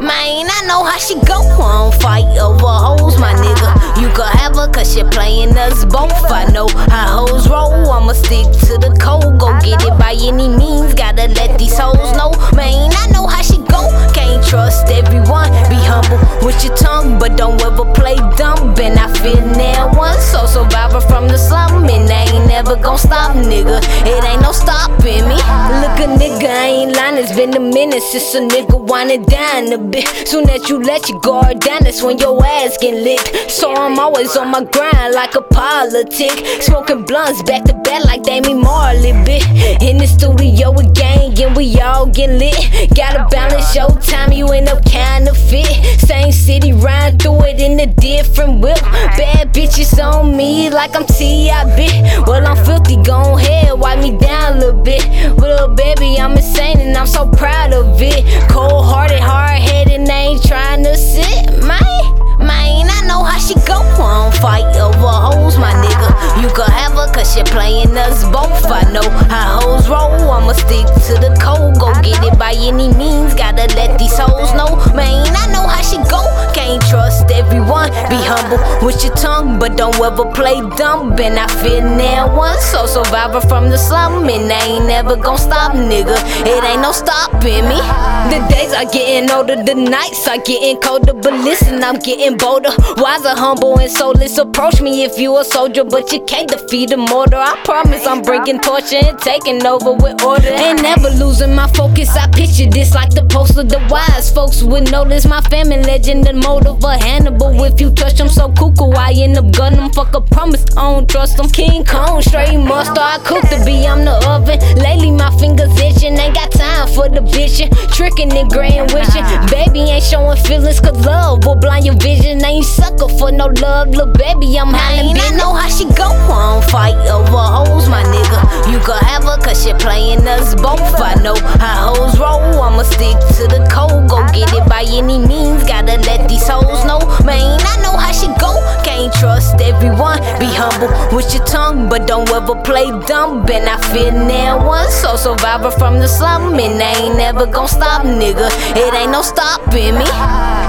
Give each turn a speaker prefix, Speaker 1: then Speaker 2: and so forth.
Speaker 1: Man, I know how she go. Don't fight over hoes, my nigga. You could have her cause she playing us both. I know how hoes roll. I'ma stick to the code. Go get it by any means. Gotta let these hoes know. Man, I know how she go. Can't trust everyone. Be humble with your tongue, but don't ever play dumb. And I feel now one. So survivor from the slum. And I ain't never gon' stop, nigga. It ain't no stopping me. Lying. It's been a minute since a nigga winding down a bit. Soon as you let your guard down, that's when your ass get lit. So I'm always on my grind like a politic. Smoking blunts back to back like Damian Marley, bitch. In the studio with gang, and we all get lit. Gotta balance your time, you end up kinda fit. Same city, ride through it in a different whip. Bad bitches on me like I'm T.I. bitch. Well, I'm filthy, gon' head, wipe me down a little bit. Little baby, playing us both. I know how hoes roll. I'ma stick to the code. Go get it by any means. Gotta let these hoes with your tongue, but don't ever play dumb. And I feel now one. So survivor from the slum. And I ain't never gon' stop, nigga. It ain't no stopping me. The days are getting older, the nights are getting colder. But listen, I'm getting bolder. Wiser, humble, and soulless. Approach me if you a soldier, but you can't defeat a mortar. I promise I'm bringing torture and taking over with order. Ain't never losing my focus. I picture this like the poster. The wise folks would notice my family legend and motive of a Hannibal. If you touch them so cuckoo, I end up gunning them. Fuck a promise, I don't trust them. King Kong, straight mustard. I cook the be, I'm the oven. Lately, my fingers itching. Ain't got time for the bitching. Tricking and grand wishing. Baby ain't showing feelings, cause love will blind your vision. Ain't sucker for no love, little baby. I'm hollering. I know how she go. I don't fight over hoes, my nigga. You could have her cause she playing us both. I know how hoes roll. I'ma stick to the code. Go get it by any means. Gotta let these hoes know. Man, I know how she go. Trust everyone. Be humble with your tongue, but don't ever play dumb. And I feel now one. So survivor from the slum. And I ain't never gon' stop, nigga. It ain't no stopping me.